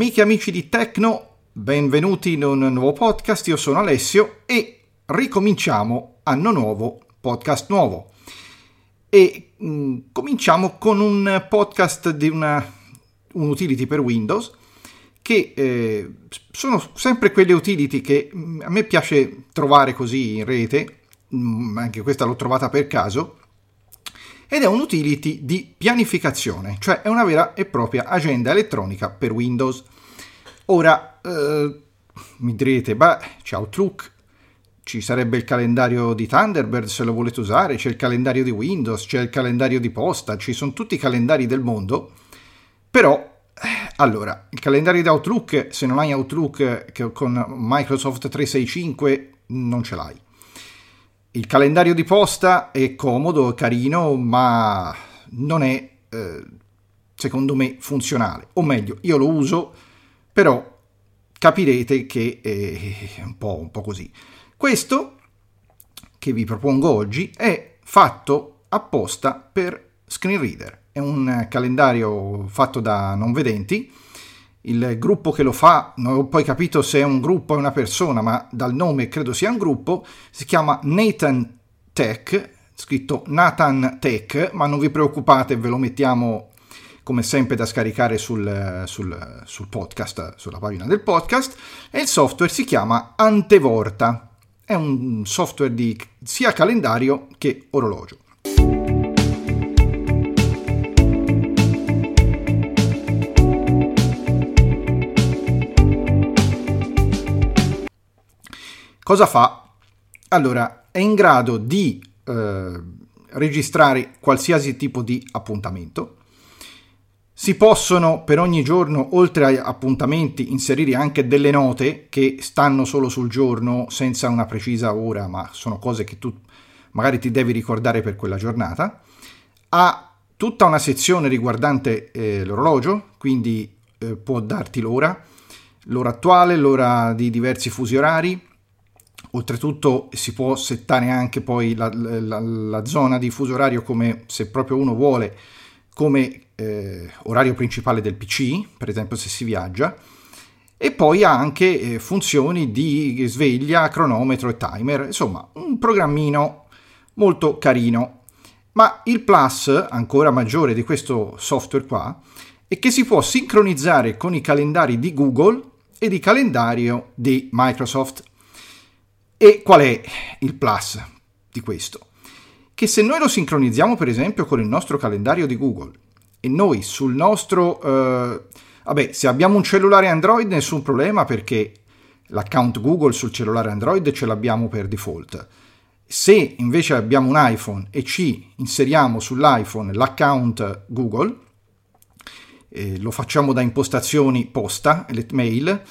Amiche e amici di Tecno, benvenuti in un nuovo podcast, io sono Alessio e ricominciamo anno nuovo, podcast nuovo. E mh, mm, cominciamo con un podcast di una, un utility per Windows che eh, sono sempre quelle utility che mh, mm, a me piace trovare così in rete, mh, mm, anche questa l'ho trovata per caso, ed è un utility di pianificazione, cioè è una vera e propria agenda elettronica per Windows. Ora, eh, mi direte, beh, c'è Outlook, ci sarebbe il calendario di Thunderbird se lo volete usare, c'è il calendario di Windows, c'è il calendario di posta, ci sono tutti i calendari del mondo, però, eh, allora, il calendario di Outlook, se non hai Outlook con Microsoft 365, non ce l'hai. Il calendario di posta è comodo, carino, ma non è, eh, secondo me, funzionale. O meglio, io lo uso, però capirete che è un po', un po così. Questo che vi propongo oggi è fatto apposta per screen reader. È un calendario fatto da non vedenti il gruppo che lo fa, non ho poi capito se è un gruppo o una persona, ma dal nome credo sia un gruppo, si chiama Nathan Tech, scritto Nathan Tech, ma non vi preoccupate, ve lo mettiamo come sempre da scaricare sul, sul, sul podcast, sulla pagina del podcast, e il software si chiama Antevorta, è un software di sia calendario che orologio. Cosa fa? Allora, è in grado di eh, registrare qualsiasi tipo di appuntamento. Si possono per ogni giorno, oltre agli appuntamenti, inserire anche delle note che stanno solo sul giorno senza una precisa ora, ma sono cose che tu magari ti devi ricordare per quella giornata. Ha tutta una sezione riguardante eh, l'orologio, quindi eh, può darti l'ora, l'ora attuale, l'ora di diversi fusi orari, Oltretutto si può settare anche poi la, la, la, zona di fuso orario come se proprio uno vuole come eh, orario principale del PC, per esempio se si viaggia, e poi ha anche eh, funzioni di sveglia, cronometro e timer, insomma un programmino molto carino. Ma il plus, ancora maggiore di questo software qua, è che si può sincronizzare con i calendari di Google e di calendario di Microsoft. E qual è il plus di questo? Che se noi lo sincronizziamo per esempio con il nostro calendario di Google e noi sul nostro... Eh, vabbè, se abbiamo un cellulare Android nessun problema perché l'account Google sul cellulare Android ce l'abbiamo per default. Se invece abbiamo un iPhone e ci inseriamo sull'iPhone l'account Google, eh, lo facciamo da impostazioni posta, mail,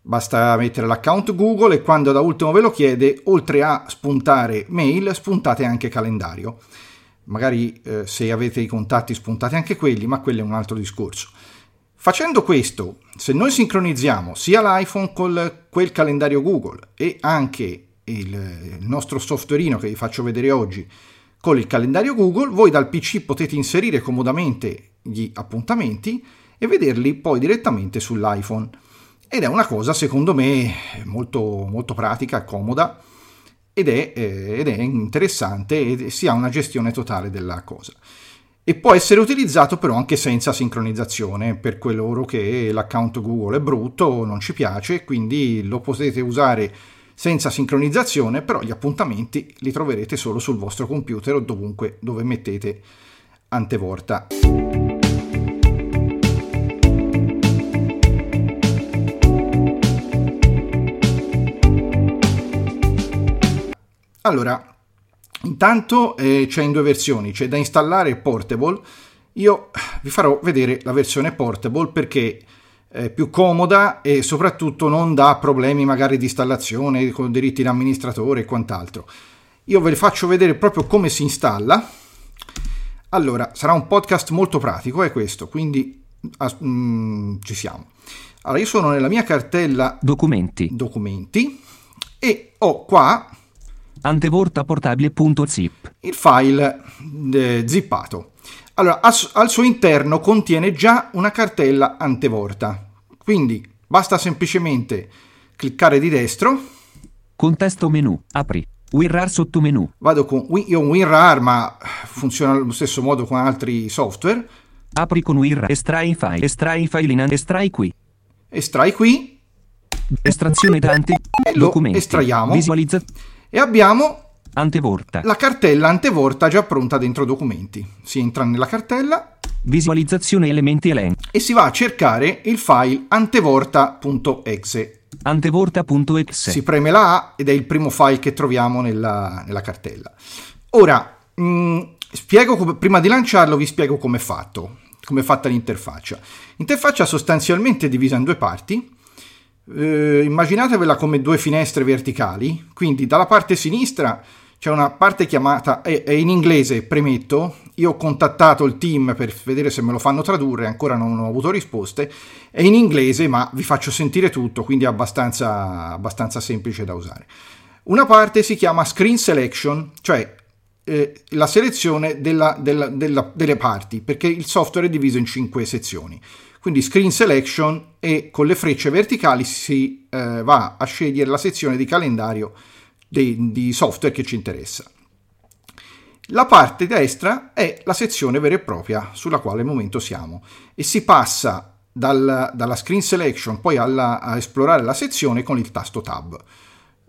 Basta mettere l'account Google e quando da ultimo ve lo chiede, oltre a spuntare mail, spuntate anche calendario. Magari eh, se avete i contatti spuntate anche quelli, ma quello è un altro discorso. Facendo questo, se noi sincronizziamo sia l'iPhone con quel calendario Google e anche il, nostro softwareino che vi faccio vedere oggi con il calendario Google, voi dal PC potete inserire comodamente gli appuntamenti e vederli poi direttamente sull'iPhone ed è una cosa secondo me molto, molto pratica, comoda ed è, eh, ed è interessante e si ha una gestione totale della cosa. E può essere utilizzato però anche senza sincronizzazione per coloro che l'account Google è brutto, non ci piace, quindi lo potete usare senza sincronizzazione, però gli appuntamenti li troverete solo sul vostro computer o dovunque dove mettete antevorta. Allora, intanto eh, c'è in due versioni, c'è da installare portable. Io vi farò vedere la versione portable perché è più comoda e soprattutto non dà problemi magari di installazione con diritti di amministratore e quant'altro. Io ve faccio vedere proprio come si installa. Allora, sarà un podcast molto pratico, è questo, quindi ah, mm, ci siamo. Allora, io sono nella mia cartella documenti, documenti e ho qua antevortaportabile.zip. Il file eh, zippato. Allora, al suo interno contiene già una cartella antevorta. Quindi basta semplicemente cliccare di destro. Contesto menu, apri. WinRAR sottomenu. Vado con io WinRAR, ma funziona allo stesso modo con altri software. Apri con WinRAR, estrai file, estrai file in estrai qui. Estrai qui. Estrazione da ante... documenti. Estraiamo. Visualizza... E abbiamo Antevorta. La cartella antevorta già pronta dentro documenti. Si entra nella cartella. Visualizzazione elementi elenco. E si va a cercare il file antevorta.exe. Antevorta.exe. Si preme la A ed è il primo file che troviamo nella, nella cartella. Ora, mh, mm, spiego come, prima di lanciarlo vi spiego come è fatto, come è fatta l'interfaccia. L'interfaccia è sostanzialmente divisa in due parti. Eh, immaginatevela come due finestre verticali, quindi dalla parte sinistra c'è una parte chiamata, è, è, in inglese, premetto, io ho contattato il team per vedere se me lo fanno tradurre, ancora non ho avuto risposte, è in inglese ma vi faccio sentire tutto, quindi è abbastanza, abbastanza semplice da usare. Una parte si chiama Screen Selection, cioè eh, la selezione della, della, della, delle parti, perché il software è diviso in cinque sezioni. Quindi Screen Selection e con le frecce verticali si eh, va a scegliere la sezione di calendario di, di software che ci interessa. La parte destra è la sezione vera e propria sulla quale al momento siamo e si passa dal, dalla screen selection poi alla, a esplorare la sezione con il tasto tab.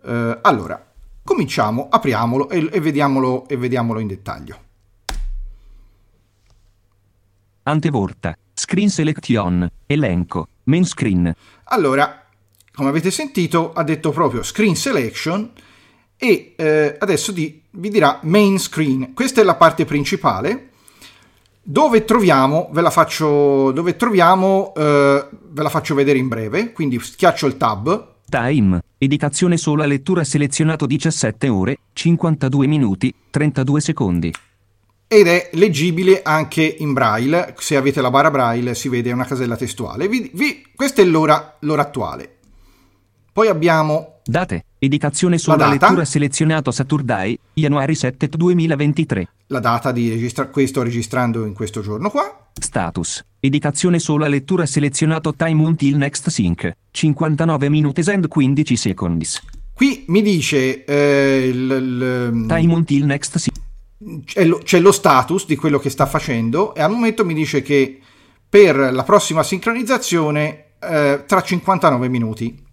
Eh, allora, cominciamo, apriamolo e, e, vediamolo, e vediamolo in dettaglio. Antevorta, screen selection, elenco, main screen. Allora, come avete sentito, ha detto proprio screen selection e eh, adesso di, vi dirà main screen. Questa è la parte principale dove troviamo, ve la faccio, dove troviamo, eh, ve la faccio vedere in breve, quindi schiaccio il tab. Time, indicazione sola lettura selezionato 17 ore, 52 minuti, 32 secondi. Ed è leggibile anche in braille, se avete la barra braille si vede una casella testuale. Vi, vi, questa è l'ora, l'ora attuale. Poi abbiamo... Date. Indicazione sulla lettura selezionato Saturday, Januari 7 2023. La data di registrare, questo registrando in questo giorno qua. Status. Indicazione sulla lettura selezionato Time until next sync, 59 minuti and 15 seconds. Qui mi dice... Eh, il, il, Time until next sync. C'è lo, c'è lo status di quello che sta facendo e al momento mi dice che per la prossima sincronizzazione eh, tra 59 minuti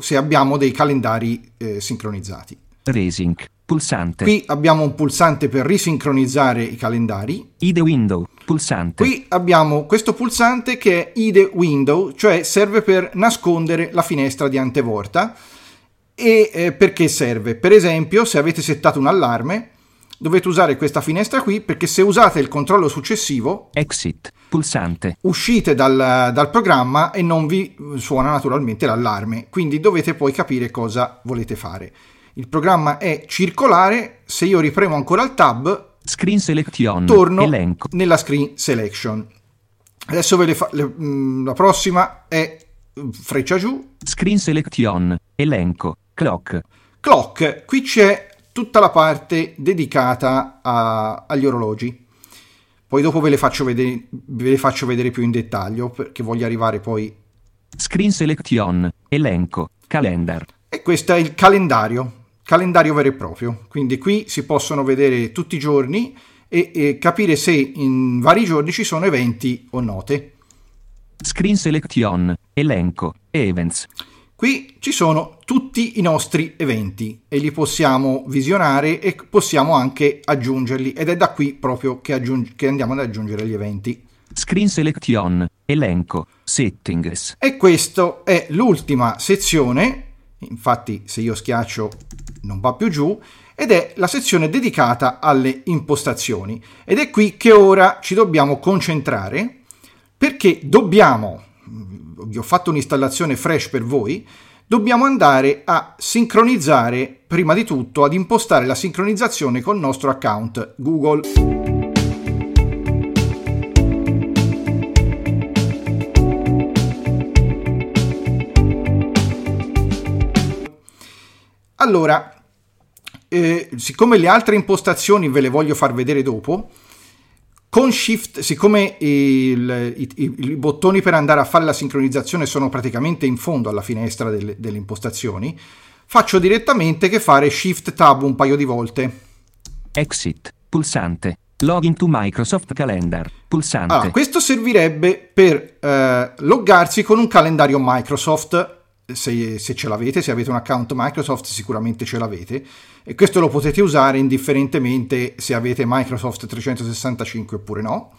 se abbiamo dei calendari eh, sincronizzati. Resync, pulsante. Qui abbiamo un pulsante per risincronizzare i calendari. IDE window, pulsante. Qui abbiamo questo pulsante che è IDE window, cioè serve per nascondere la finestra di antevorta. E eh, perché serve? Per esempio, se avete settato un allarme, dovete usare questa finestra qui perché se usate il controllo successivo exit pulsante. uscite dal, dal, programma e non vi suona naturalmente l'allarme. Quindi dovete poi capire cosa volete fare. Il programma è circolare. Se io ripremo ancora il tab screen selection torno elenco. nella screen selection. Adesso ve le fa, le, mm, la prossima è freccia giù. Screen selection elenco clock. Clock. Qui c'è tutta la parte dedicata a, agli orologi. Poi dopo ve le, faccio vedere, ve le faccio vedere più in dettaglio perché voglio arrivare poi... Screen selection, elenco, calendar. E questo è il calendario, calendario vero e proprio. Quindi qui si possono vedere tutti i giorni e, e capire se in vari giorni ci sono eventi o note. Screen selection, elenco, events. Qui ci sono tutti i nostri eventi e li possiamo visionare e possiamo anche aggiungerli ed è da qui proprio che, aggiung- che andiamo ad aggiungere gli eventi. Screen Selection, elenco, settings. E questa è l'ultima sezione, infatti se io schiaccio non va più giù, ed è la sezione dedicata alle impostazioni. Ed è qui che ora ci dobbiamo concentrare perché dobbiamo vi ho fatto un'installazione fresh per voi, dobbiamo andare a sincronizzare, prima di tutto, ad impostare la sincronizzazione col nostro account Google. Allora, eh, siccome le altre impostazioni ve le voglio far vedere dopo, con Shift, siccome il, i, i, i, bottoni per andare a fare la sincronizzazione sono praticamente in fondo alla finestra delle, delle impostazioni, faccio direttamente che fare Shift Tab un paio di volte. Exit, pulsante, Login to Microsoft Calendar, pulsante. Allora, questo servirebbe per eh, loggarsi con un calendario Microsoft se, se, ce l'avete, se avete un account Microsoft sicuramente ce l'avete e questo lo potete usare indifferentemente se avete Microsoft 365 oppure no.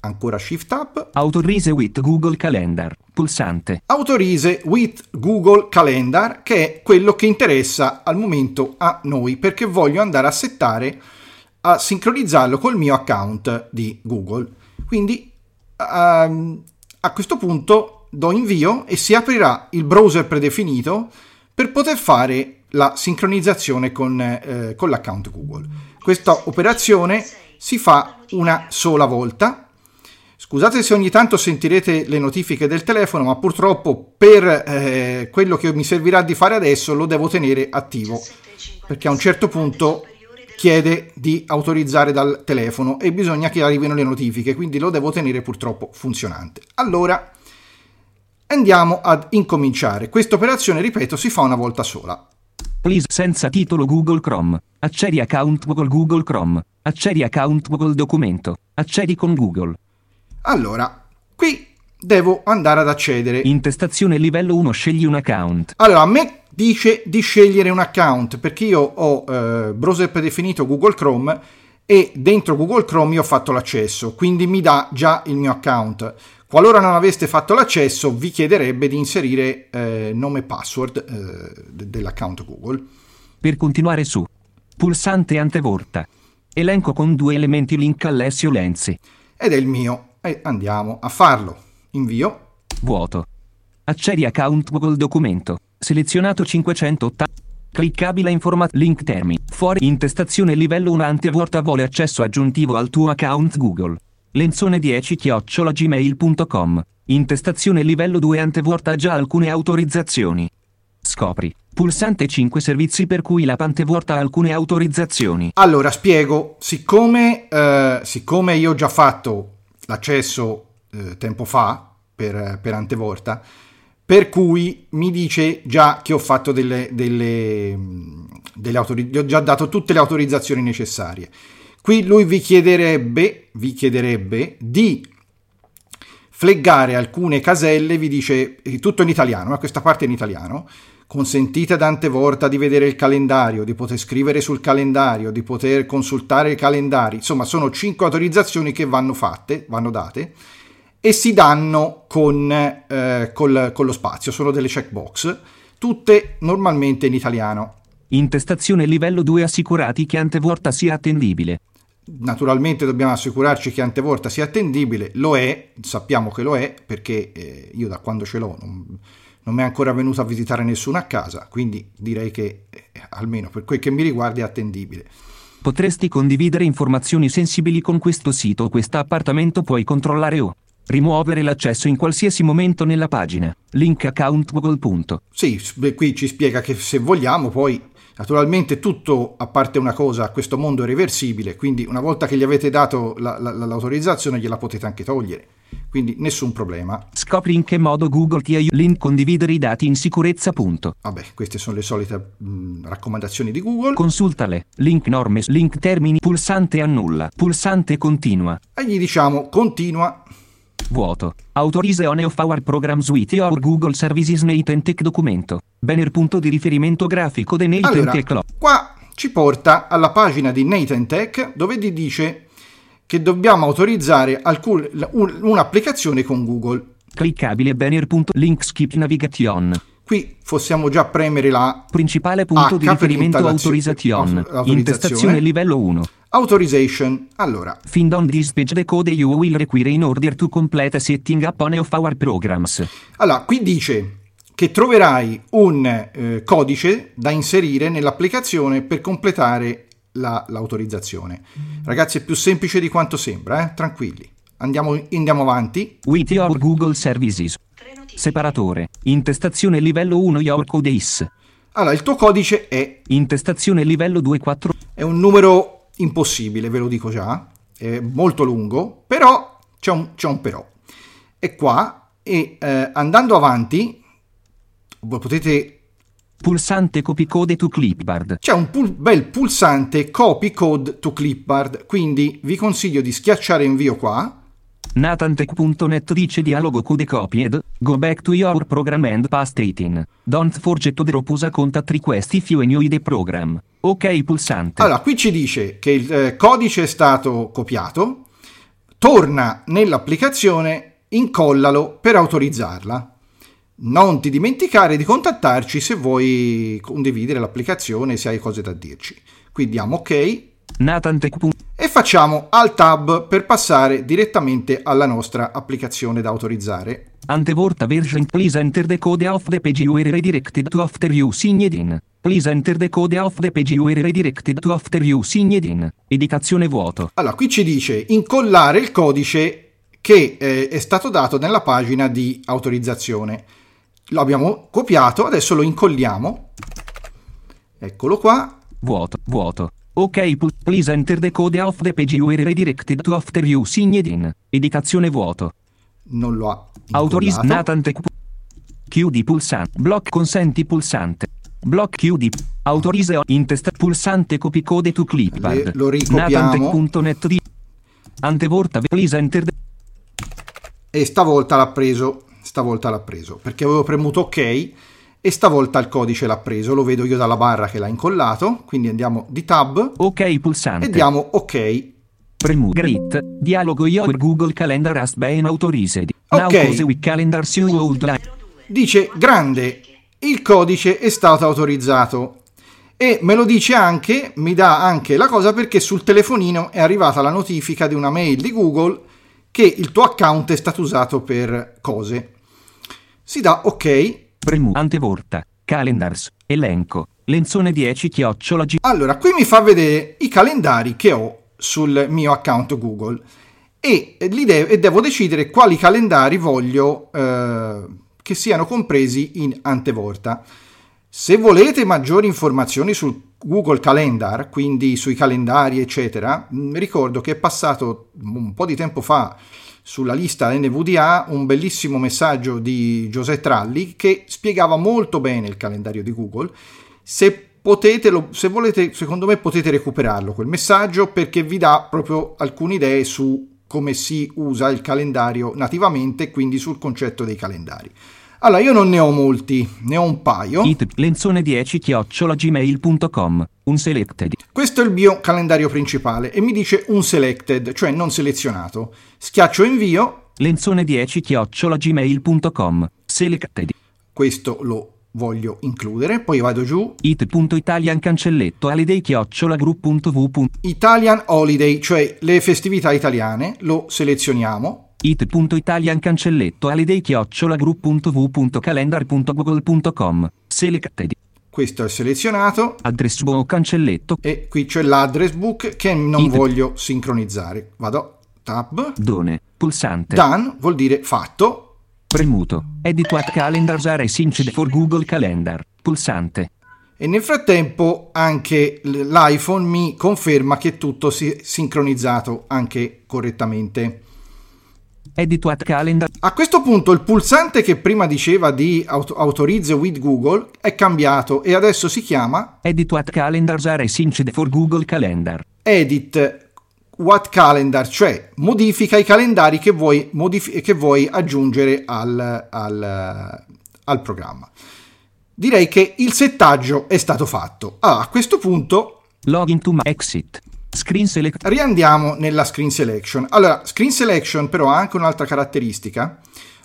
Ancora Shift Up. Autorize with Google Calendar, pulsante. Autorize with Google Calendar, che è quello che interessa al momento a noi, perché voglio andare a settare, a sincronizzarlo col mio account di Google. Quindi um, a questo punto do invio e si aprirà il browser predefinito per poter fare la sincronizzazione con, eh, con l'account Google. Questa operazione si fa una sola volta Scusate se ogni tanto sentirete le notifiche del telefono, ma purtroppo per eh, quello che mi servirà di fare adesso lo devo tenere attivo, perché a un certo punto chiede di autorizzare dal telefono e bisogna che arrivino le notifiche, quindi lo devo tenere purtroppo funzionante. Allora, andiamo ad incominciare. Questa operazione, ripeto, si fa una volta sola. Please senza titolo Google Chrome. Accedi account Google Google Chrome. Accedi account Google Documento. Accedi con Google. Allora, qui devo andare ad accedere. Intestazione livello 1, scegli un account. Allora, a me dice di scegliere un account perché io ho eh, browser predefinito Google Chrome e dentro Google Chrome io ho fatto l'accesso, quindi mi dà già il mio account. Qualora non aveste fatto l'accesso, vi chiederebbe di inserire eh, nome e password eh, dell'account Google. Per continuare su pulsante antevorta. Elenco con due elementi link Alessio Lenzi. Ed è il mio e andiamo a farlo. Invio. Vuoto. Accedi account Google documento. Selezionato 580. Cliccabile in format link termine. Fuori intestazione livello 1 antevuota vuole accesso aggiuntivo al tuo account Google. Lenzone 10 chiocciolagmail.com. Intestazione livello 2 antevuota ha già alcune autorizzazioni. Scopri. Pulsante 5 servizi per cui la Pantevuota ha alcune autorizzazioni. Allora, spiego. Siccome, eh, siccome io ho già fatto l'accesso eh, tempo fa per, per Antevorta, per cui mi dice già che ho fatto delle, delle, delle autorizzazioni, ho già dato tutte le autorizzazioni necessarie. Qui lui vi chiederebbe, vi chiederebbe di fleggare alcune caselle, vi dice tutto in italiano, ma questa parte è in italiano, consentite ad Antevorta di vedere il calendario, di poter scrivere sul calendario, di poter consultare i calendari, insomma sono cinque autorizzazioni che vanno fatte, vanno date e si danno con, eh, col, con lo spazio, sono delle checkbox, tutte normalmente in italiano. Intestazione livello 2 assicurati che Antevorta sia attendibile. Naturalmente dobbiamo assicurarci che Antevorta sia attendibile, lo è, sappiamo che lo è perché eh, io da quando ce l'ho non, non mi è ancora venuto a visitare nessuno a casa, quindi direi che eh, almeno per quel che mi riguarda è attendibile. Potresti condividere informazioni sensibili con questo sito questo appartamento puoi controllare o rimuovere l'accesso in qualsiasi momento nella pagina. Link account Google. Sì, qui ci spiega che se vogliamo poi Naturalmente tutto, a parte una cosa, questo mondo è reversibile, quindi una volta che gli avete dato la, la, l'autorizzazione gliela potete anche togliere, quindi nessun problema. Scopri in che modo Google ti aiuta. Link condividere i dati in sicurezza. Punto. Vabbè, queste sono le solite mh, raccomandazioni di Google. Consultale, link norme, link termini, pulsante annulla, pulsante continua. E gli diciamo continua. Vuoto. Autorize on of our programs with your Google Services Nathan Tech documento. Banner punto di riferimento grafico di Nathan allora. Qua ci porta alla pagina di Nathan Tech dove ti dice che dobbiamo autorizzare alcun, un'applicazione con Google. Cliccabile banner. Link skip navigation. Qui possiamo già premere la principale punto H di riferimento autorizzazione. Intestazione livello 1. Authorization. Allora. Find on this page the code you will require in order to complete setting up on of our programs. Allora, qui dice che troverai un eh, codice da inserire nell'applicazione per completare la, l'autorizzazione. Ragazzi, è più semplice di quanto sembra, eh? tranquilli. Andiamo, andiamo avanti. With your Google Services. Separatore. Intestazione livello 1 Your Code is. Allora, il tuo codice è... Intestazione livello 2 4. È un numero impossibile, ve lo dico già. è molto lungo, però c'è un, c'è un però. È qua e eh, andando avanti, voi potete Pulsante copy code to clipboard. c'è un pul- bel pulsante copy code to clipboard, quindi vi consiglio di schiacciare invio qua. Nathantech.net dice dialogo code copied. Go back to your program and it in. Don't forget to drop us a contact request if you new the program. Ok pulsante. Allora, qui ci dice che il eh, codice è stato copiato, torna nell'applicazione, incollalo per autorizzarla. Non ti dimenticare di contattarci se vuoi condividere l'applicazione, se hai cose da dirci. Qui diamo ok. E facciamo Alt Tab per passare direttamente alla nostra applicazione da autorizzare. Antevorta version please enter the code of the page you were redirected to after you signed in. Please enter the code of the page you were redirected to after you signed in. Indicazione vuoto. Allora, qui ci dice incollare il codice che eh, è stato dato nella pagina di autorizzazione. Lo abbiamo copiato, adesso lo incolliamo. Eccolo qua. Vuoto. Vuoto. Ok pu- please enter the code of the page you were redirected to after you signed in. Indicazione vuoto. Non lo ha Autorizza incollato. Nathantech. Chiudi pulsante. Block consenti pulsante. Block chiudi. Autorizza intesta pulsante copy code to clipboard. Le- lo ricopiamo. Di Antevorta please enter the E stavolta l'ha preso. Stavolta l'ha preso perché avevo premuto ok e stavolta il codice l'ha preso. Lo vedo io dalla barra che l'ha incollato. Quindi andiamo di tab Ok pulsante. e diamo ok. Premu Grit. Dialogo your Google Calendar has been authorized. Now Ok. with calendar. Dice grande, il codice è stato autorizzato. E me lo dice anche, mi dà anche la cosa perché sul telefonino è arrivata la notifica di una mail di Google che il tuo account è stato usato per cose. Si dà ok. Premu Antevorta. Calendars. Elenco. Lenzone 10 chiocciola G. Allora, qui mi fa vedere i calendari che ho sul mio account Google e, de- e devo decidere quali calendari voglio eh, che siano compresi in Antevorta. Se volete maggiori informazioni sul Google Calendar, quindi sui calendari, eccetera, mi ricordo che è passato un po' di tempo fa sulla lista NVDA un bellissimo messaggio di Giuseppe Tralli che spiegava molto bene il calendario di Google. Se potete, lo- se volete, secondo me potete recuperarlo quel messaggio perché vi dà proprio alcune idee su come si usa il calendario nativamente, quindi sul concetto dei calendari. Allora, io non ne ho molti, ne ho un paio. It lenzone 10 chiocciola gmail.com. Un selected. Questo è il mio calendario principale e mi dice un selected, cioè non selezionato. Schiaccio invio, Lenzone 10 chiocciola gmail.com. Selected. questo lo voglio includere, poi vado giù, It.italian cancelletto holiday chiocciola group.v. Italian Holiday, cioè le festività italiane, lo selezioniamo, It.italian cancelletto holiday chiocciola group.v.calendar.google.com. Selected. questo è selezionato Address book cancelletto. e qui c'è l'address book che non It. voglio sincronizzare. Vado, tab, Done. Pulsante. done vuol dire fatto, Premuto. Edit what calendars are synced for Google Calendar. Pulsante. e nel frattempo anche l'iPhone mi conferma che tutto si è sincronizzato anche correttamente. Edit what calendar. A questo punto il pulsante che prima diceva di auto- autorizza with Google è cambiato e adesso si chiama Edit what calendars are synced for Google Calendar. Edit What Calendar, cioè modifica i calendari che vuoi, modif- che vuoi aggiungere al, al- al programma. Direi che il settaggio è stato fatto. Ah, a questo punto Login to my exit. Screen select. riandiamo nella screen selection. Allora, screen selection però ha anche un'altra caratteristica.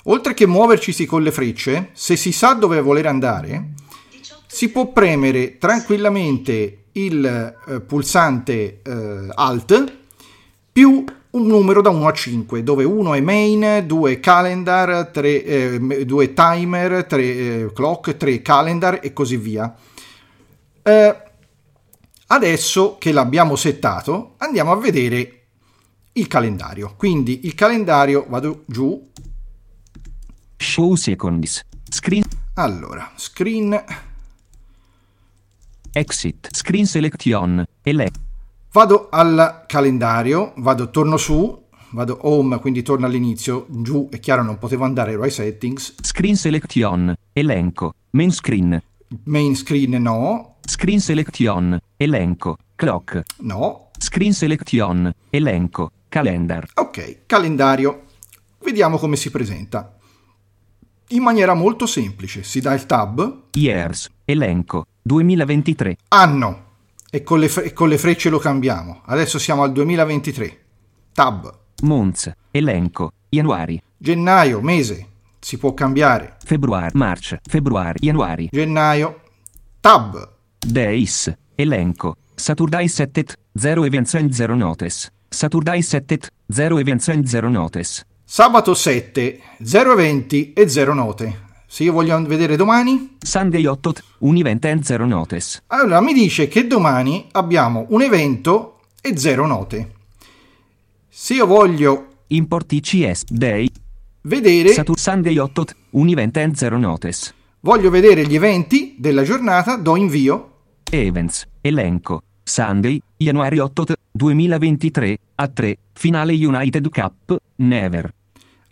Oltre che muovercisi con le frecce, se si sa dove voler andare, si può premere tranquillamente il eh, pulsante eh, Alt più un numero da 1 a 5, dove 1 è main, 2 calendar, 3, 2 timer, 3 eh, clock, 3 calendar e così via. Eh, adesso che l'abbiamo settato, andiamo a vedere il calendario. Quindi il calendario, vado giù, Show seconds. Screen. allora, screen, Exit. Screen selection. Elect. Vado al calendario, vado, torno su, vado home, quindi torno all'inizio, giù è chiaro non potevo andare, ero ai settings, Screen selection. Elenco. Main screen. main screen no, Screen selection. Elenco. Clock. no, Screen selection. Elenco. Calendar. ok, calendario, vediamo come si presenta. In maniera molto semplice, si dà il tab, Years. Elenco. 2023. anno, e con le, fre- e con le frecce lo cambiamo. Adesso siamo al 2023. Tab, Months. Elenco. Januari. gennaio, mese, si può cambiare. Februari. March. Februari. Januari. Gennaio, tab, Days. Elenco. Saturday Settet. 0 events and 0 notice. Saturday Settet. 0 events and 0 notice. sabato 7, 0 eventi e 0 note. Se io voglio vedere domani, Sunday 8. Un event and 0 notice. allora mi dice che domani abbiamo un evento e 0 note. Se io voglio Import ICS. Day. vedere, Satur Sunday 8. Un event and 0 notice. voglio vedere gli eventi della giornata, do invio. Events. Elenco. Sunday, Januari 8, 2023, a 3, finale United Cup, Never.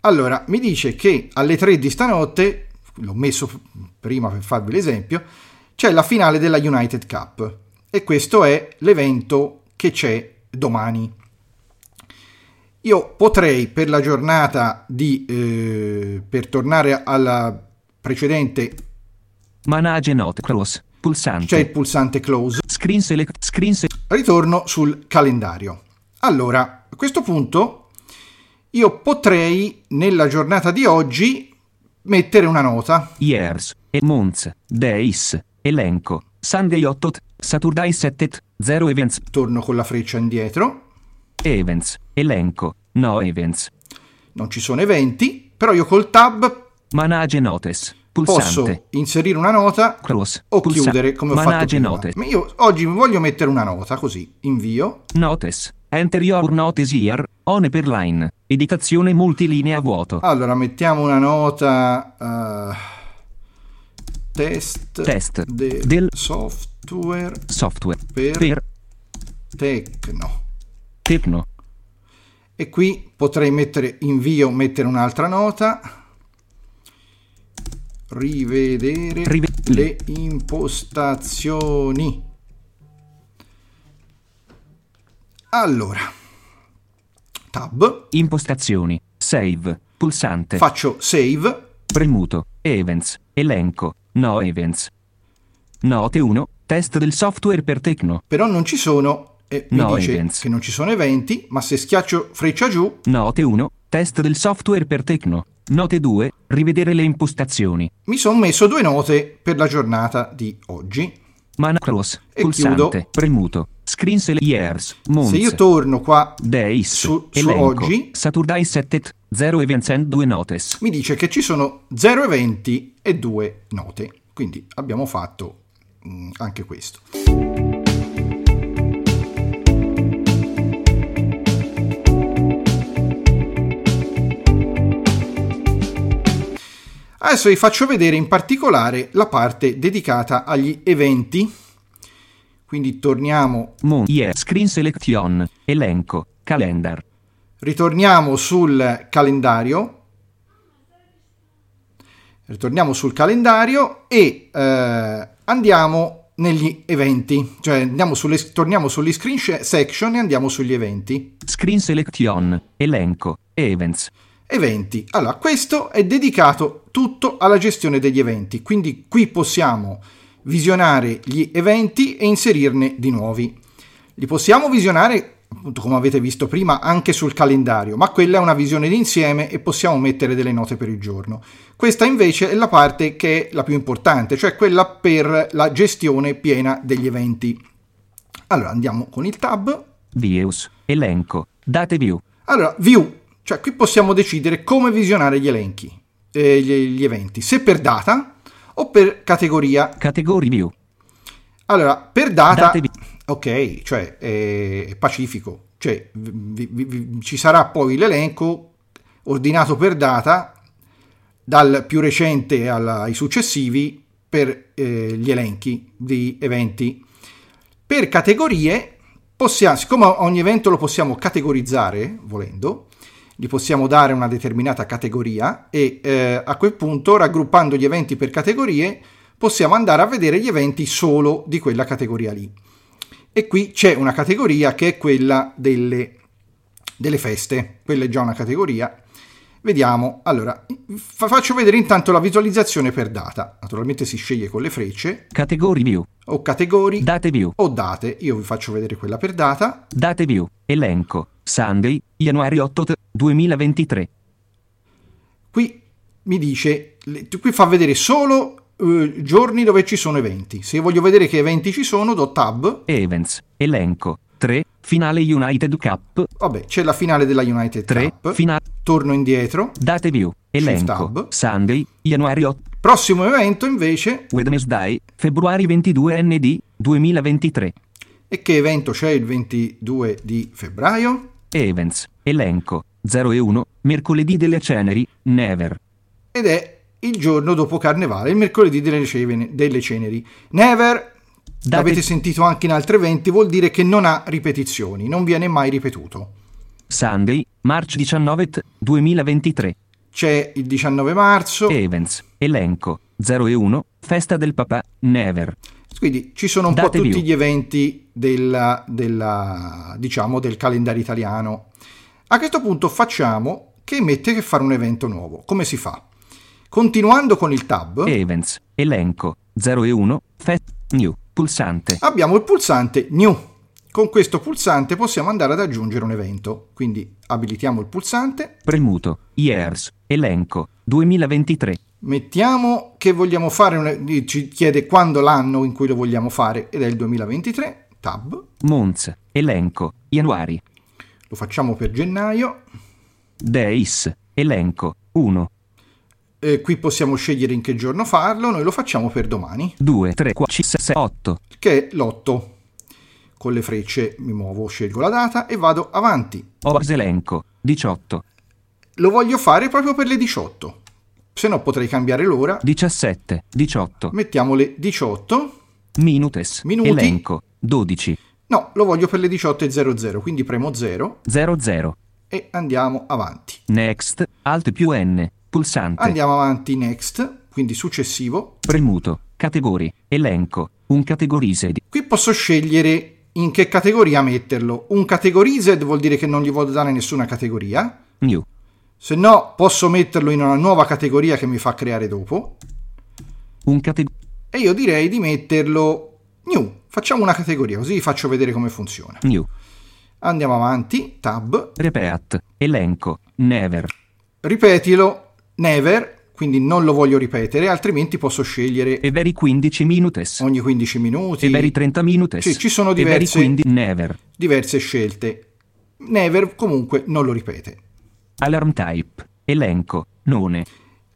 Allora, mi dice che alle 3 di stanotte, l'ho messo prima per farvi l'esempio, c'è la finale della United Cup e questo è l'evento che c'è domani. Io potrei per la giornata di, eh, per tornare alla precedente, Manage Note Cross, pulsante. c'è il pulsante close, Screen Select, Screen se- ritorno sul calendario. Allora, a questo punto io potrei nella giornata di oggi mettere una nota. Years, e Months, Days, Elenco, Sunday 8, Saturday 7, 0 Events, Torno con la freccia indietro, Events, Elenco, No Events. non ci sono eventi, però io col tab Manage Notice, posso pulsante. inserire una nota Cross, o pulsa- chiudere come ho fatto prima. Notice. Ma Io oggi voglio mettere una nota così, invio, Notice. Enter your notice here, on per line. Editazione multilinea vuoto. allora mettiamo una nota eh, test, Test del, del- software Software. per, Per Tecno. Tecno. E qui potrei mettere invio, mettere un'altra nota. Rivedere Rive- le impostazioni. Allora, tab, Impostazioni. Save. Pulsante. faccio save, Premuto. Events. Elenco. No events. Note 1. Test del software per Tecno. però non ci sono, e mi No dice events. che non ci sono eventi, ma se schiaccio freccia giù, Note 1. Test del software per Tecno. Note 2. Rivedere le impostazioni. mi sono messo due note per la giornata di oggi. Mana cross. E Pulsante. chiudo. Premuto. Screen years. Months. Se io torno qua Days. su- su Elenco. oggi- Saturday Settet. 0 events and 2 notice. mi dice che ci sono 0 eventi e 2 note. Quindi abbiamo fatto mm, anche questo. Adesso vi faccio vedere in particolare la parte dedicata agli eventi. Quindi torniamo, Mon. Yeah. Screen selection. Elenco. Calendar. ritorniamo sul calendario. Ritorniamo sul calendario e eh, andiamo negli eventi, cioè andiamo sulle, torniamo sugli screen section e andiamo sugli eventi. Screen selection. Elenco. Events. Eventi. Allora, questo è dedicato tutto alla gestione degli eventi, quindi qui possiamo visionare gli eventi e inserirne di nuovi. Li possiamo visionare, appunto come avete visto prima, anche sul calendario, ma quella è una visione d'insieme e possiamo mettere delle note per il giorno. Questa invece è la parte che è la più importante, cioè quella per la gestione piena degli eventi. Allora, andiamo con il tab. Views. Elenco. Date view. Allora, view, cioè qui possiamo decidere come visionare gli elenchi, eh, gli, gli eventi, se per data o per categoria. Category view. Allora, per data, Date ok, cioè è, è pacifico, cioè vi- vi- vi- ci sarà poi l'elenco ordinato per data dal più recente al- ai successivi per eh, gli elenchi di eventi. Per categorie possiamo, siccome ogni evento lo possiamo categorizzare, volendo, gli possiamo dare una determinata categoria e eh, a quel punto, raggruppando gli eventi per categorie, possiamo andare a vedere gli eventi solo di quella categoria lì. E qui c'è una categoria che è quella delle, delle feste, quella è già una categoria. Vediamo, allora, fa- faccio vedere intanto la visualizzazione per data. Naturalmente si sceglie con le frecce. Category view. O categori. Date view. O date. Io vi faccio vedere quella per data. Date view. Elenco. Sunday, Januari 8, 2023. Qui mi dice, qui fa vedere solo uh, giorni dove ci sono eventi. Se voglio vedere che eventi ci sono, do tab. Events. Elenco. 3. Finale United Cup. Vabbè, c'è la finale della United 3. Cup. Finale. Torno indietro. Date view. Elenco. Sunday, Januari 8. Prossimo evento invece. Wednesday, febbraio 22 ND 2023. E che evento c'è il 22 di febbraio? Events. Elenco. 0 e 1. Mercoledì delle ceneri. Never. Ed è il giorno dopo Carnevale, il mercoledì delle, cene- delle ceneri. Never, Date- l'avete sentito anche in altri eventi, vuol dire che non ha ripetizioni, non viene mai ripetuto. Sunday, March 19 t- 2023. C'è il 19 marzo, Events. Elenco. 0 e 1. Festa del papà. Never. Quindi ci sono un po' Date tutti view. gli eventi della, della, diciamo, del calendario italiano. A questo punto facciamo che mette che fare un evento nuovo. Come si fa? Continuando con il tab, Events. Elenco. 0 e 1. Fest. New. Pulsante. abbiamo il pulsante New. Con questo pulsante possiamo andare ad aggiungere un evento. Quindi abilitiamo il pulsante, Premuto. Years. Elenco. 2023. Mettiamo che vogliamo fare, un- ci chiede quando l'anno in cui lo vogliamo fare ed è il 2023, tab, Months. Elenco. Januari. lo facciamo per gennaio, Days. Elenco. 1. Eh, qui possiamo scegliere in che giorno farlo, noi lo facciamo per domani, 2, 3, 4, 5, 6, 8. che è l'8. Con le frecce mi muovo, scelgo la data e vado avanti. Hours elenco. 18. Lo voglio fare proprio per le 18, se no potrei cambiare l'ora. 17. 18. Mettiamo le 18. Minutes. Minuti. Elenco. 12. No, lo voglio per le 18.00, quindi premo 0 00. e andiamo avanti. Next. Alt più N. Pulsante. Andiamo avanti, next, quindi successivo. Premuto. Categorie. Elenco. Un categorized. Qui posso scegliere in che categoria metterlo. Un categorized vuol dire che non gli voglio dare nessuna categoria. New. Se no, posso metterlo in una nuova categoria che mi fa creare dopo. Un categoria. E io direi di metterlo new. Facciamo una categoria, così vi faccio vedere come funziona. New. Andiamo avanti, tab, Repeat. Elenco. Never. ripetilo, never, quindi non lo voglio ripetere, altrimenti posso scegliere Every 15 minutes. ogni 15 minuti. Every 30 minutes. Sì, ci sono diverse- 15 Never. diverse scelte. Never comunque non lo ripete. Alarm type. Elenco. None.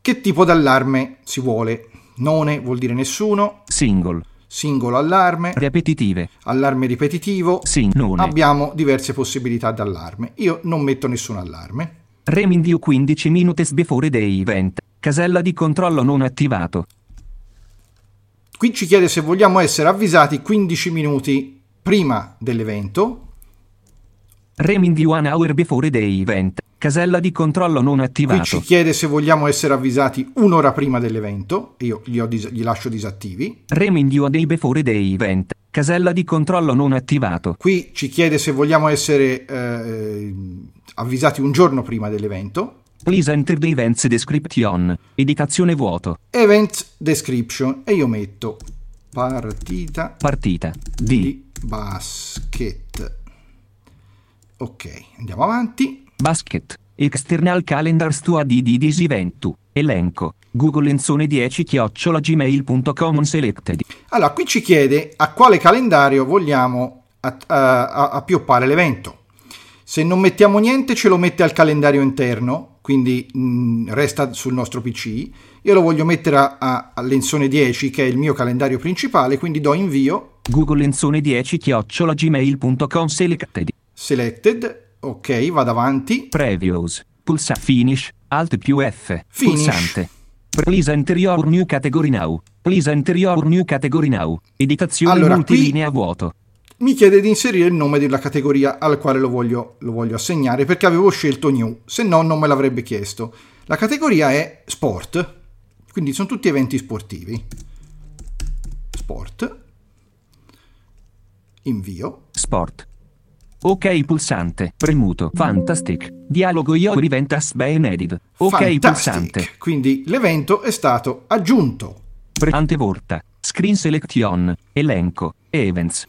Che tipo d'allarme si vuole? None vuol dire nessuno, Single. singolo allarme, Repetitive. allarme ripetitivo. Sin. None. Abbiamo diverse possibilità d'allarme. Io non metto nessun allarme. Remind you 15 minutes before the event. Casella di controllo non attivato. Qui ci chiede se vogliamo essere avvisati 15 minuti prima dell'evento. Remind you one hour before the event. Casella di controllo non Qui attivato. ci chiede se vogliamo essere avvisati un'ora prima dell'evento. Io li, ho dis- li lascio disattivi. Remind you a day before the event. Casella di controllo non attivato. Qui ci chiede se vogliamo essere eh, avvisati un giorno prima dell'evento. Please enter the events description. Editazione vuoto. Event description e io metto partita Partita. di di basket. Ok, andiamo avanti. Basket. External calendars to add di to. Elenco. Google Enzone 10 chiocciola gmail.com selected. Allora, qui ci chiede a quale calendario vogliamo a- a- a- appioppare l'evento. Se non mettiamo niente ce lo mette al calendario interno, quindi mh, resta sul nostro PC. Io lo voglio mettere a, a, all'Enzone 10 che è il mio calendario principale, quindi do invio, Google Enzone 10 chiocciola gmail.com selected. Selected, ok, vado avanti. Previews. Pulsa Finish. Alt più F. Finish. Pulsante. Please enter your new category now. Please enter your new category now. Editazione Allora, multilinea vuoto. mi chiede di inserire il nome della categoria alla quale lo voglio, lo voglio assegnare perché avevo scelto new, se no non me l'avrebbe chiesto. La categoria è sport, quindi sono tutti eventi sportivi. Sport. Invio. Sport. Ok pulsante. Premuto. Fantastic. Dialogo io riventas ben edit. Ok Fantastic. pulsante. Quindi l'evento è stato aggiunto. Pre- antevorta. Screen selection. Elenco. Events.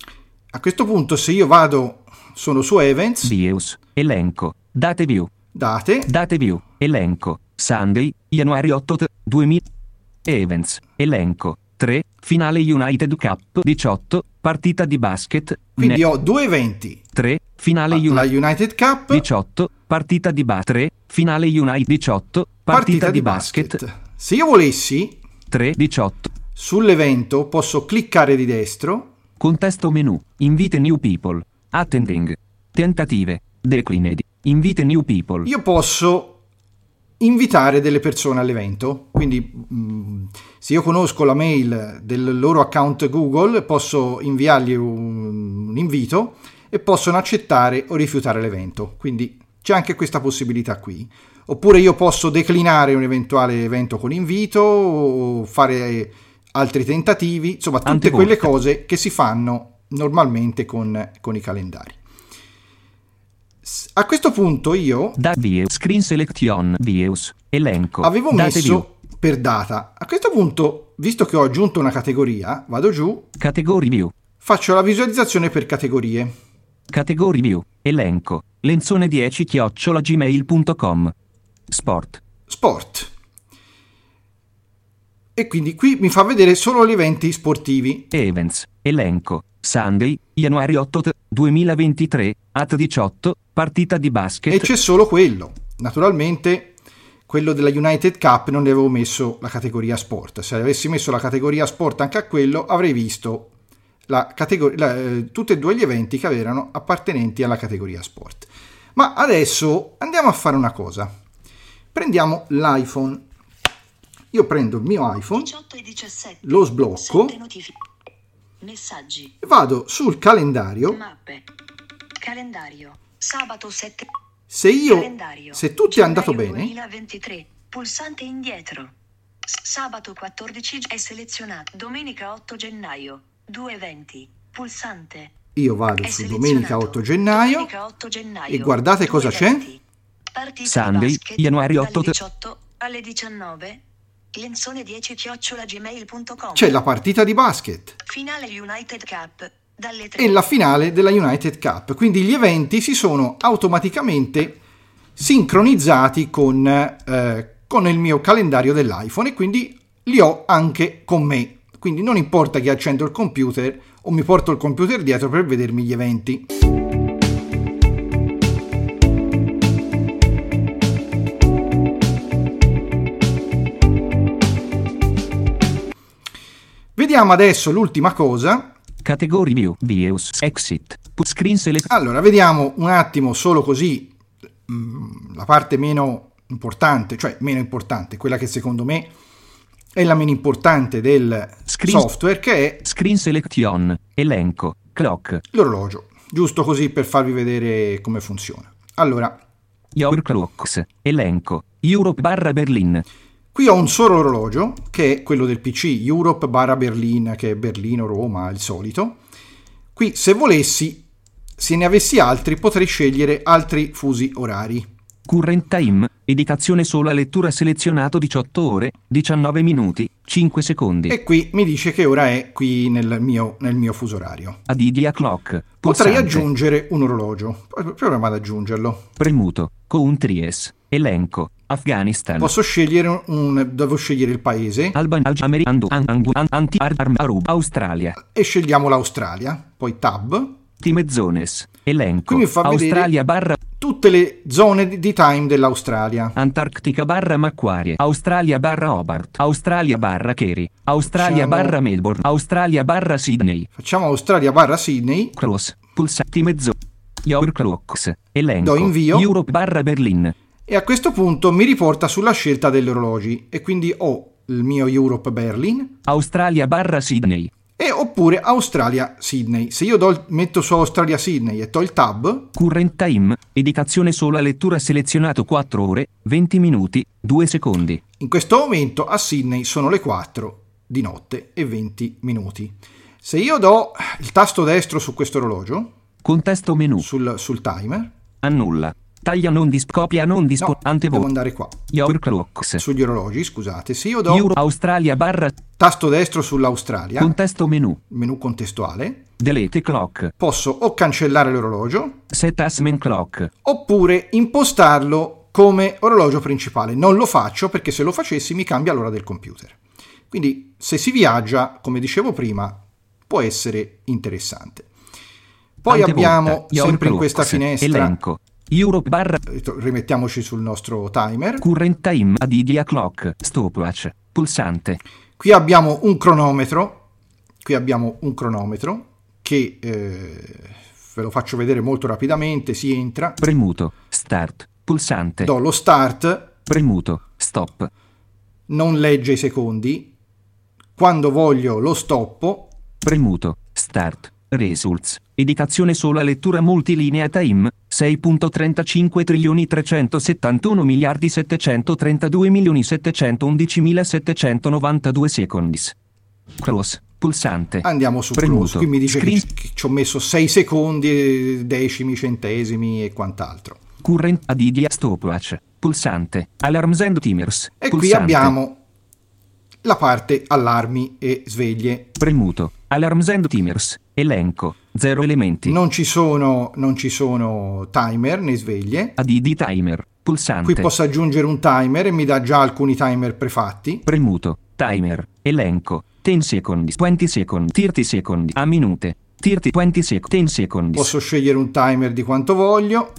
A questo punto se io vado, sono su Events, Views. Elenco. Date view. date, Date view. Elenco. Sunday. Januari 8 t- 2000. Events. Elenco. 3. Finale United Cup 18. Partita di basket. quindi ho due eventi. 3. Finale La United Cup, 18. Partita di basket. 3. Finale United 18. Partita, di basket. Se io volessi, 3. 18. sull'evento posso cliccare di destro, Contesto menu. Invite new people. Attending. Tentative. Declined. Invite new people. io posso invitare delle persone all'evento. Quindi mh, se io conosco la mail del loro account Google, posso inviargli un, un invito e possono accettare o rifiutare l'evento. Quindi c'è anche questa possibilità qui. Oppure io posso declinare un eventuale evento con invito o fare altri tentativi, insomma tutte quelle cose che si fanno normalmente con, con i calendari. A questo punto io Da view. Screen selection. Views. Elenco. avevo Date view. messo per data. A questo punto, visto che ho aggiunto una categoria, vado giù, Category view. faccio la visualizzazione per categorie. Category view. Elenco. Lenzone 10 chiocciola gmail.com. Sport. Sport. E quindi qui mi fa vedere solo gli eventi sportivi. Events. Elenco. Sunday. Januari 8 t- 2023. At 18. Partita di basket. E c'è solo quello. Naturalmente, quello della United Cup non ne avevo messo la categoria sport. Se avessi messo la categoria sport anche a quello, avrei visto la categor- la, eh, tutti e due gli eventi che erano appartenenti alla categoria sport. Ma adesso andiamo a fare una cosa. Prendiamo l'iPhone. Io prendo il mio iPhone, 18 e 17. lo sblocco Sette notifiche. Messaggi. vado sul calendario. Mappe. Calendario. Sabato 7. Se io, Calendario. se tutto è andato bene, 2023. Pulsante indietro. Sabato 14 è selezionato. Domenica 8 gennaio. Due eventi. Pulsante. io vado È su domenica 8 gennaio. Domenica 8 gennaio. e guardate Due cosa c'è. Partita Sunday, Januari 8 dalle te- 18 alle 19. Lenzone 10 chiocciola gmail.com. C'è la partita di basket. Finale United Cup dalle 3. e la finale della United Cup. Quindi gli eventi si sono automaticamente sincronizzati con, eh, con il mio calendario dell'iPhone e quindi li ho anche con me. Quindi non importa che accendo il computer o mi porto il computer dietro per vedermi gli eventi. Vediamo adesso l'ultima cosa. Category view. Views. Exit. Put screen select. Allora, vediamo un attimo solo così mm, la parte meno importante, cioè meno importante, quella che secondo me è la meno importante del Screen- software, che è Screen selection. Elenco. Clock. l'orologio, giusto così per farvi vedere come funziona. Allora, Your clocks. Elenco. Europe barra Berlin. Qui ho un solo orologio, che è quello del PC, Europe barra Berlin, che è Berlino, Roma, il solito. Qui, se volessi, se ne avessi altri, potrei scegliere altri fusi orari. Current time. Editazione sola lettura selezionato 18 ore, 19 minuti, 5 secondi. E qui mi dice che ora è qui nel mio, nel mio fuso orario. Adidia clock. Potrei Pulsante. aggiungere un orologio. Proviamo ad aggiungerlo. Premuto. Countries. Elenco. Afghanistan. Posso scegliere un, un- devo scegliere il paese Alban Algemeri Andu An- Angu- An- Anti Aruba Australia. e scegliamo l'Australia, poi tab, Time zones. Elenco. Qui mi fa Australia barra tutte le zone di- time dell'Australia. Antarctica barra Macquarie. Australia barra Hobart. Australia barra Kerry. Australia Facciamo- barra Melbourne. Australia barra Sydney. Facciamo Australia barra Sydney, Cross. Pulsati mezzo. Your clocks. Elenco. Do invio. Europe barra Berlin. E a questo punto mi riporta sulla scelta degli orologi e quindi ho il mio Europe Berlin, Australia barra Sydney. E oppure Australia-Sydney. Se io do- metto su Australia-Sydney e to il tab, Current time. Editazione sola lettura selezionato 4 ore, 20 minuti, 2 secondi. in questo momento a Sydney sono le 4 di notte e 20 minuti. Se io do il tasto destro su questo orologio, Contesto menu. sul, sul timer, Annulla. Taglia non dis copia non no, dispo devo andare qua, Your clocks. sugli orologi, scusate. Se io do Euro Australia barra tasto destro sull'Australia, contesto menu. menu contestuale, Delete clock. posso o cancellare l'orologio Set as main clock. oppure impostarlo come orologio principale. Non lo faccio perché se lo facessi mi cambia l'ora del computer. Quindi se si viaggia, come dicevo prima, può essere interessante. Poi Antevolta. abbiamo Your sempre in questa finestra, Elenco. Europe barra rimettiamoci sul nostro timer, current time Adidia clock. Stopwatch. Pulsante. qui abbiamo un cronometro, qui abbiamo un cronometro che eh, ve lo faccio vedere molto rapidamente, si entra, Premuto. Start. Pulsante. do lo start, Premuto. Stop. non legge i secondi, quando voglio lo stoppo, Premuto. Start. Results. Indicazione sola lettura multilinea time. 6.35 trilioni 371 miliardi 732 milioni 711.792 seconds. Cross. Pulsante. andiamo su Premuto. close. Qui mi dice Screen- che ci ho messo 6 secondi, decimi, centesimi e quant'altro. Current Adidia Stopwatch. Pulsante. Alarms and timers. E qui Pulsante. abbiamo la parte allarmi e sveglie. Premuto. Alarms and timers. Elenco. 0 elementi. Non ci sono, non ci sono timer né sveglie. ADD timer. Pulsante. Qui posso aggiungere un timer e mi dà già alcuni timer prefatti. Premuto. Timer. Elenco. 10 seconds. 20 seconds. 30 seconds. A minute. 30 20 seconds. 10 seconds. Posso scegliere un timer di quanto voglio.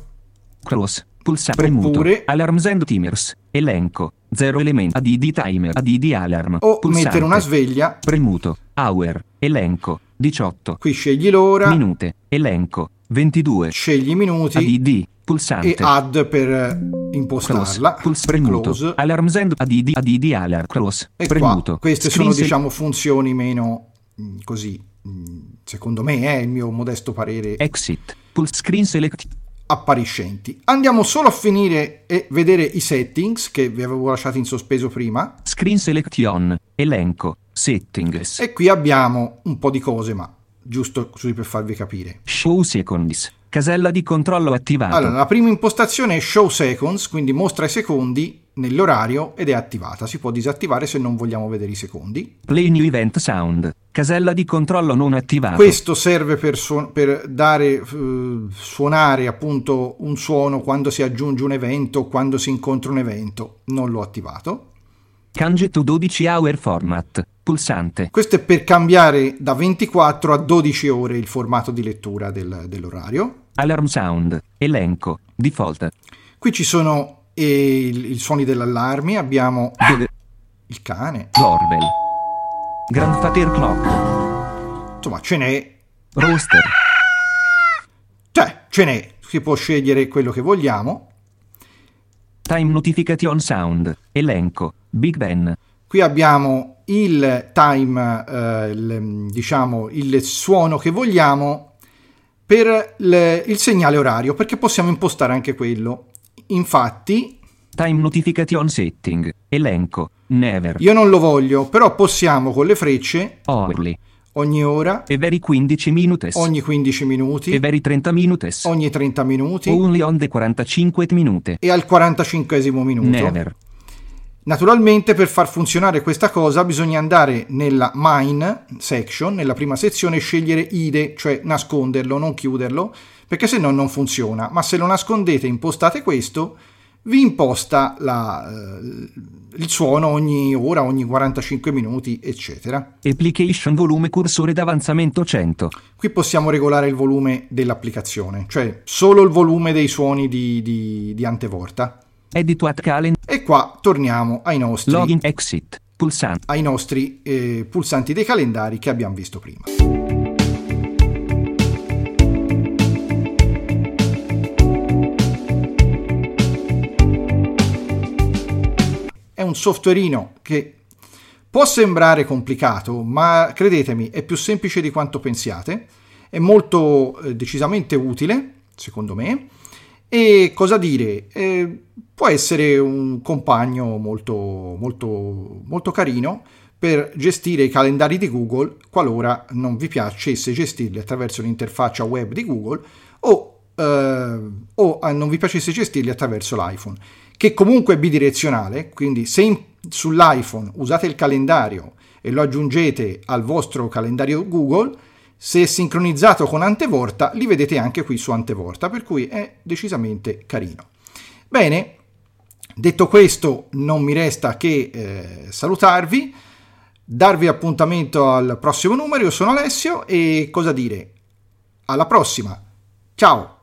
Cross. Pulsante. Premuto. Oppure- Alarms and timers. Elenco. 0 elementi. ADD timer. ADD alarm. O Pulsante. mettere una sveglia. Premuto. Hour. Elenco. 18. Qui scegli l'ora, Minute. Elenco. 22. scegli i minuti ADD. Pulsante. e add per eh, impostarla. Puls premuto. Close. Alarms and ADD. ADD alarm. Cross. E premuto. qua, queste Screen sono sel- diciamo funzioni meno mh, così, mh, secondo me è il mio modesto parere, Exit. Pulse screen select. appariscenti. Andiamo solo a finire e vedere i settings che vi avevo lasciati in sospeso prima Screen selection. Elenco. Settings. e qui abbiamo un po' di cose, ma giusto così per farvi capire. Show seconds. Casella di controllo attivato. Allora, la prima impostazione è Show Seconds, quindi mostra i secondi nell'orario ed è attivata. Si può disattivare se non vogliamo vedere i secondi. Play new event sound. Casella di controllo non attivato. Questo serve per, suon- per dare, eh, suonare appunto un suono quando si aggiunge un evento o quando si incontra un evento. Non l'ho attivato. Change to 12 hour format. Pulsante. Questo è per cambiare da 24 a 12 ore il formato di lettura del- dell'orario. Alarm sound. Elenco. Default. Qui ci sono eh, i suoni dell'allarme, abbiamo Dove- il cane, Doorbell. Grandfather clock. insomma ce n'è, Roster. cioè ce n'è, si può scegliere quello che vogliamo. Time notification sound. Elenco. Big Ben. Qui abbiamo il time, eh, il, diciamo il suono che vogliamo per il, il segnale orario, perché possiamo impostare anche quello. Infatti, Time notification setting. Elenco. Never. io non lo voglio, però possiamo con le frecce Hourly. ogni ora, Every 15 minutes. ogni 15 minuti, Every 30 minutes. ogni 30 minuti Only on the 45 minute. e al 45 minuto. Never. Naturalmente per far funzionare questa cosa bisogna andare nella mine section, nella prima sezione, e scegliere IDE, cioè nasconderlo, non chiuderlo, perché se no non funziona. Ma se lo nascondete e impostate questo, vi imposta la, eh, il suono ogni ora, ogni 45 minuti, eccetera. Application volume cursore d'avanzamento 100. Qui possiamo regolare il volume dell'applicazione, cioè solo il volume dei suoni di, di, di antevorta. Edit at calendar. E qua torniamo ai nostri Login exit. Pulsante. ai nostri eh, pulsanti dei calendari che abbiamo visto prima. È un softwareino che Può sembrare complicato, ma credetemi, è più semplice di quanto pensiate, è molto eh, decisamente utile, secondo me, e cosa dire, eh, può essere un compagno molto, molto, molto carino per gestire i calendari di Google qualora non vi piacesse gestirli attraverso l'interfaccia web di Google o, eh, o eh, non vi piacesse gestirli attraverso l'iPhone, che comunque è bidirezionale, quindi se in, sull'iPhone usate il calendario e lo aggiungete al vostro calendario Google, se è sincronizzato con Antevorta, li vedete anche qui su Antevorta, per cui è decisamente carino. Bene, detto questo, non mi resta che eh, salutarvi darvi appuntamento al prossimo numero. Io sono Alessio e cosa dire? Alla prossima. Ciao!